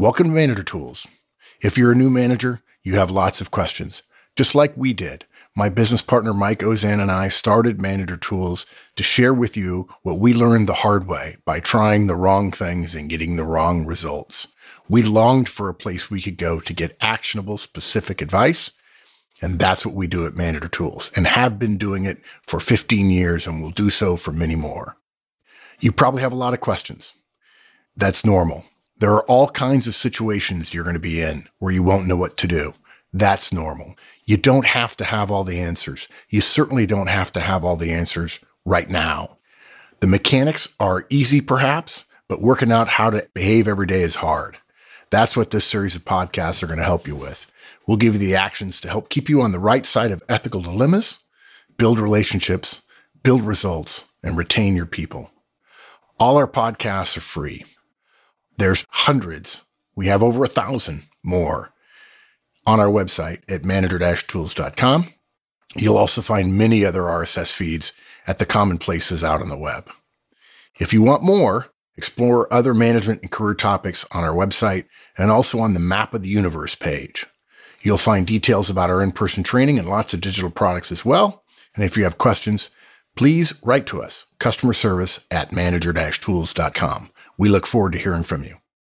Welcome to Manager Tools. If you're a new manager, you have lots of questions, just like we did. My business partner Mike Auzenne and I started Manager Tools to share with you what we learned the hard way by trying the wrong things and getting the wrong results. We longed for a place we could go to get actionable, specific advice. And that's what we do at Manager Tools and have been doing it for 15 years and will do so for many more. You probably have a lot of questions. That's normal. There are all kinds of situations you're going to be in where you won't know what to do. That's normal. You don't have to have all the answers. You certainly don't have to have all the answers right now. The mechanics are easy, perhaps, but working out how to behave every day is hard. That's what this series of podcasts are going to help you with. We'll give you the actions to help keep you on the right side of ethical dilemmas, build relationships, build results, and retain your people. All our podcasts are free. There's hundreds. We have over a thousand more on our website at manager-tools.com. You'll also find many other RSS feeds at the common places out on the web. If you want more, explore other management and career topics on our website and also on the Map of the Universe page. You'll find details about our in person training and lots of digital products as well. And if you have questions, please write to us, customer service at manager tools.com. We look forward to hearing from you.